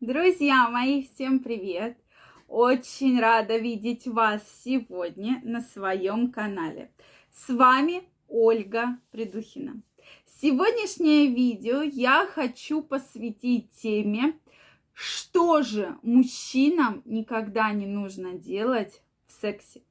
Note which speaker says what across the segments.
Speaker 1: Друзья мои, всем привет! Очень рада видеть вас сегодня на своем канале. С вами Ольга Придухина. Сегодняшнее видео я хочу посвятить теме, что же мужчинам никогда не нужно делать в сексе.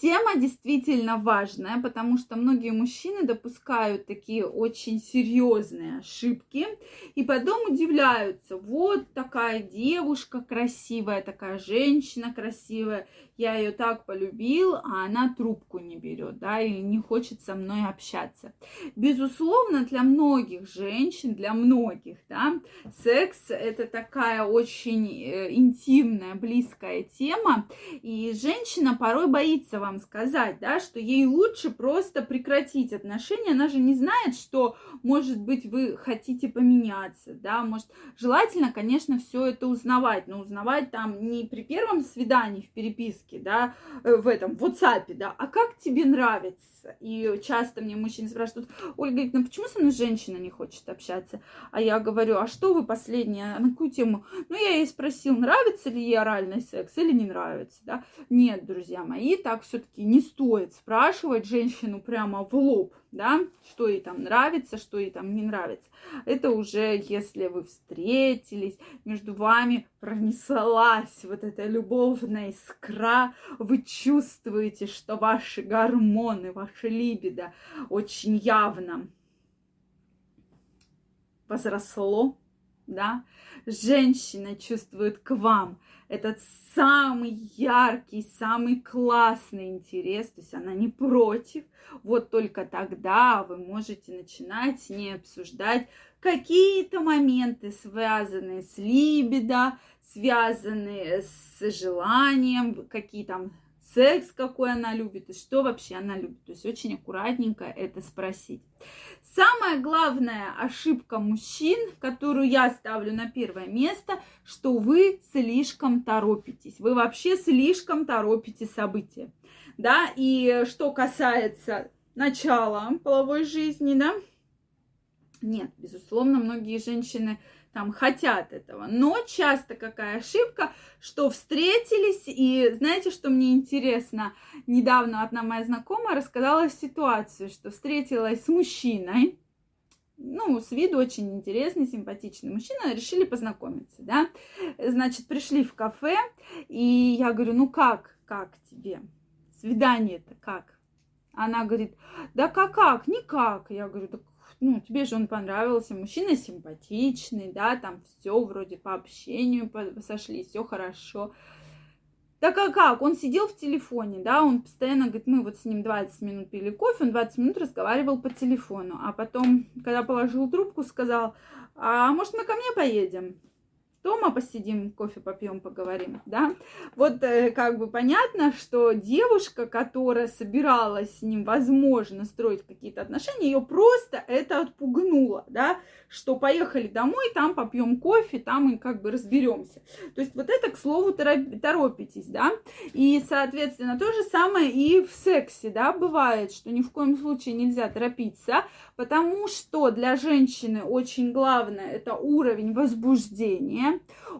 Speaker 1: Тема действительно важная, потому что многие мужчины допускают такие очень серьезные ошибки и потом удивляются. Вот такая девушка красивая, такая женщина красивая, я ее так полюбил, а она трубку не берет, да, или не хочет со мной общаться. Безусловно, для многих женщин, для многих, да, секс это такая очень э, интимная, близкая тема, и женщина порой боится вам сказать, да, что ей лучше просто прекратить отношения, она же не знает, что, может быть, вы хотите поменяться, да, может, желательно, конечно, все это узнавать, но узнавать там не при первом свидании в переписке, да, э, в этом, в WhatsApp, да, а как тебе нравится? И часто мне мужчины спрашивают, Ольга ну почему со мной женщина не хочет общаться? А я говорю, а что вы последнее, на какую тему? Ну, я ей спросил, нравится ли ей оральный секс или не нравится, да? Нет, друзья мои, так все-таки не стоит спрашивать женщину прямо в лоб, да, что ей там нравится, что ей там не нравится. Это уже если вы встретились, между вами пронеслась вот эта любовная искра, вы чувствуете, что ваши гормоны, ваше либидо очень явно возросло, да, женщина чувствует к вам. Этот самый яркий, самый классный интерес, то есть она не против, вот только тогда вы можете начинать с ней обсуждать какие-то моменты, связанные с либидо, связанные с желанием, какие там секс, какой она любит, и что вообще она любит. То есть очень аккуратненько это спросить. Самая главная ошибка мужчин, которую я ставлю на первое место, что вы слишком торопитесь. Вы вообще слишком торопите события. Да, и что касается начала половой жизни, да, нет, безусловно, многие женщины там хотят этого. Но часто какая ошибка, что встретились, и знаете, что мне интересно? Недавно одна моя знакомая рассказала ситуацию, что встретилась с мужчиной, ну, с виду очень интересный, симпатичный мужчина, решили познакомиться, да. Значит, пришли в кафе, и я говорю, ну как, как тебе? Свидание-то как? Она говорит, да как, как, никак. Я говорю, так ну, тебе же он понравился, мужчина симпатичный, да, там все вроде по общению сошли, все хорошо. Так а как? Он сидел в телефоне, да, он постоянно говорит, мы вот с ним 20 минут пили кофе, он 20 минут разговаривал по телефону, а потом, когда положил трубку, сказал, а может мы ко мне поедем? Дома посидим, кофе попьем, поговорим, да. Вот э, как бы понятно, что девушка, которая собиралась с ним, возможно, строить какие-то отношения, ее просто это отпугнуло, да, что поехали домой, там попьем кофе, там и как бы разберемся. То есть вот это, к слову, торопитесь, да. И, соответственно, то же самое и в сексе, да, бывает, что ни в коем случае нельзя торопиться, потому что для женщины очень главное это уровень возбуждения,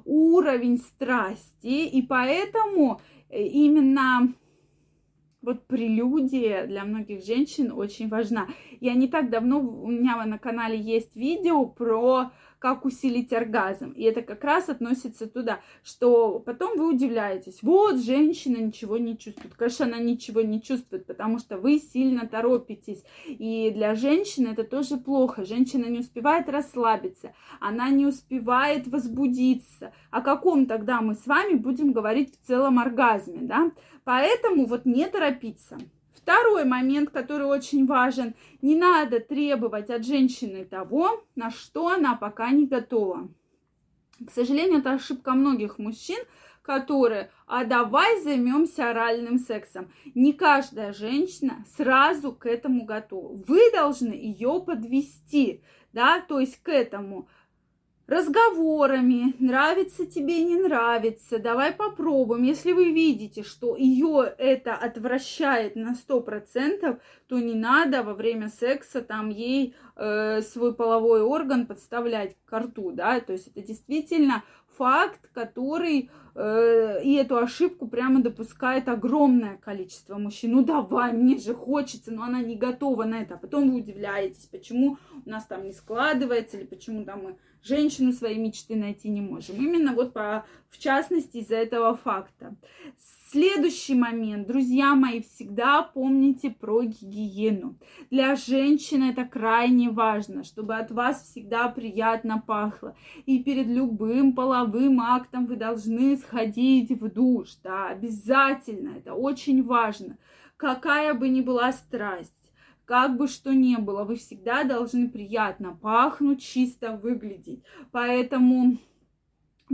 Speaker 1: уровень страсти, и поэтому э, именно вот прелюдия для многих женщин очень важна. Я не так давно, у меня на канале есть видео про как усилить оргазм. И это как раз относится туда, что потом вы удивляетесь, вот женщина ничего не чувствует. Конечно, она ничего не чувствует, потому что вы сильно торопитесь. И для женщины это тоже плохо. Женщина не успевает расслабиться, она не успевает возбудиться. О каком тогда мы с вами будем говорить в целом оргазме, да? Поэтому вот не торопиться. Второй момент, который очень важен, не надо требовать от женщины того, на что она пока не готова. К сожалению, это ошибка многих мужчин, которые, а давай займемся оральным сексом. Не каждая женщина сразу к этому готова. Вы должны ее подвести, да, то есть к этому разговорами, нравится тебе, не нравится, давай попробуем. Если вы видите, что ее это отвращает на 100%, то не надо во время секса там ей э, свой половой орган подставлять к рту, да, то есть это действительно факт, который э, и эту ошибку прямо допускает огромное количество мужчин. Ну давай, мне же хочется, но она не готова на это. А потом вы удивляетесь, почему у нас там не складывается, или почему там мы женщину своей мечты найти не можем. Именно вот по, в частности из-за этого факта. Следующий момент, друзья мои, всегда помните про гигиену. Для женщин это крайне важно, чтобы от вас всегда приятно пахло. И перед любым половым актом вы должны сходить в душ, да, обязательно, это очень важно. Какая бы ни была страсть, как бы что ни было, вы всегда должны приятно пахнуть, чисто выглядеть. Поэтому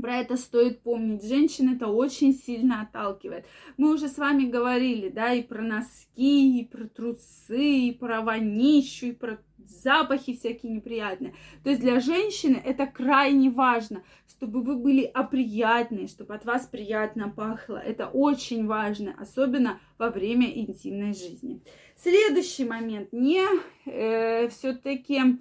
Speaker 1: про это стоит помнить. Женщин это очень сильно отталкивает. Мы уже с вами говорили, да, и про носки, и про трусы, и про вонищу, и про запахи всякие неприятные. То есть для женщины это крайне важно, чтобы вы были оприятны, чтобы от вас приятно пахло. Это очень важно, особенно во время интимной жизни. Следующий момент. Не э, все-таки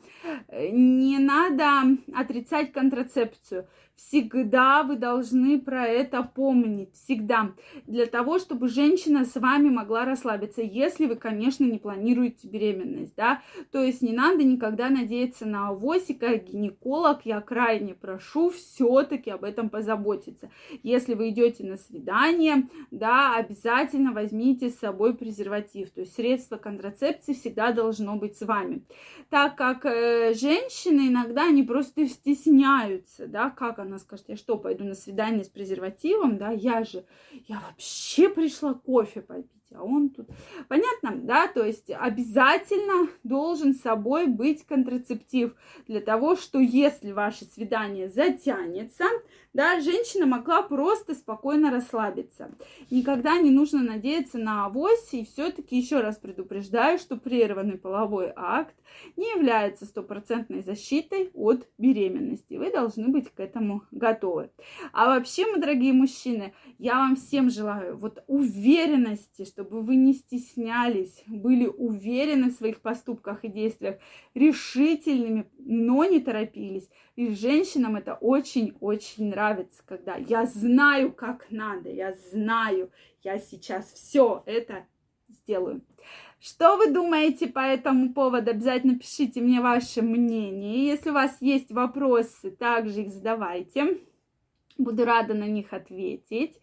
Speaker 1: э, не надо отрицать контрацепцию всегда вы должны про это помнить, всегда, для того, чтобы женщина с вами могла расслабиться, если вы, конечно, не планируете беременность, да, то есть не надо никогда надеяться на авосика, гинеколог, я крайне прошу все-таки об этом позаботиться. Если вы идете на свидание, да, обязательно возьмите с собой презерватив, то есть средство контрацепции всегда должно быть с вами, так как э, женщины иногда они просто стесняются, да, как она скажет, я что, пойду на свидание с презервативом, да, я же, я вообще пришла кофе попить а он тут... Понятно, да? То есть обязательно должен с собой быть контрацептив для того, что если ваше свидание затянется, да, женщина могла просто спокойно расслабиться. Никогда не нужно надеяться на авось, и все-таки еще раз предупреждаю, что прерванный половой акт не является стопроцентной защитой от беременности. Вы должны быть к этому готовы. А вообще, мы, дорогие мужчины, я вам всем желаю вот уверенности, чтобы вы не стеснялись, были уверены в своих поступках и действиях, решительными, но не торопились. И женщинам это очень-очень нравится, когда я знаю, как надо, я знаю, я сейчас все это сделаю. Что вы думаете по этому поводу? Обязательно пишите мне ваше мнение. Если у вас есть вопросы, также их задавайте. Буду рада на них ответить.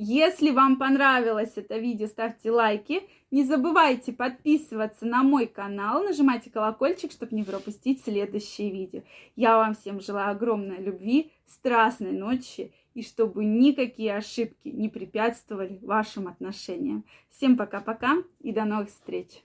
Speaker 1: Если вам понравилось это видео, ставьте лайки. Не забывайте подписываться на мой канал, нажимайте колокольчик, чтобы не пропустить следующие видео. Я вам всем желаю огромной любви, страстной ночи и чтобы никакие ошибки не препятствовали вашим отношениям. Всем пока-пока и до новых встреч!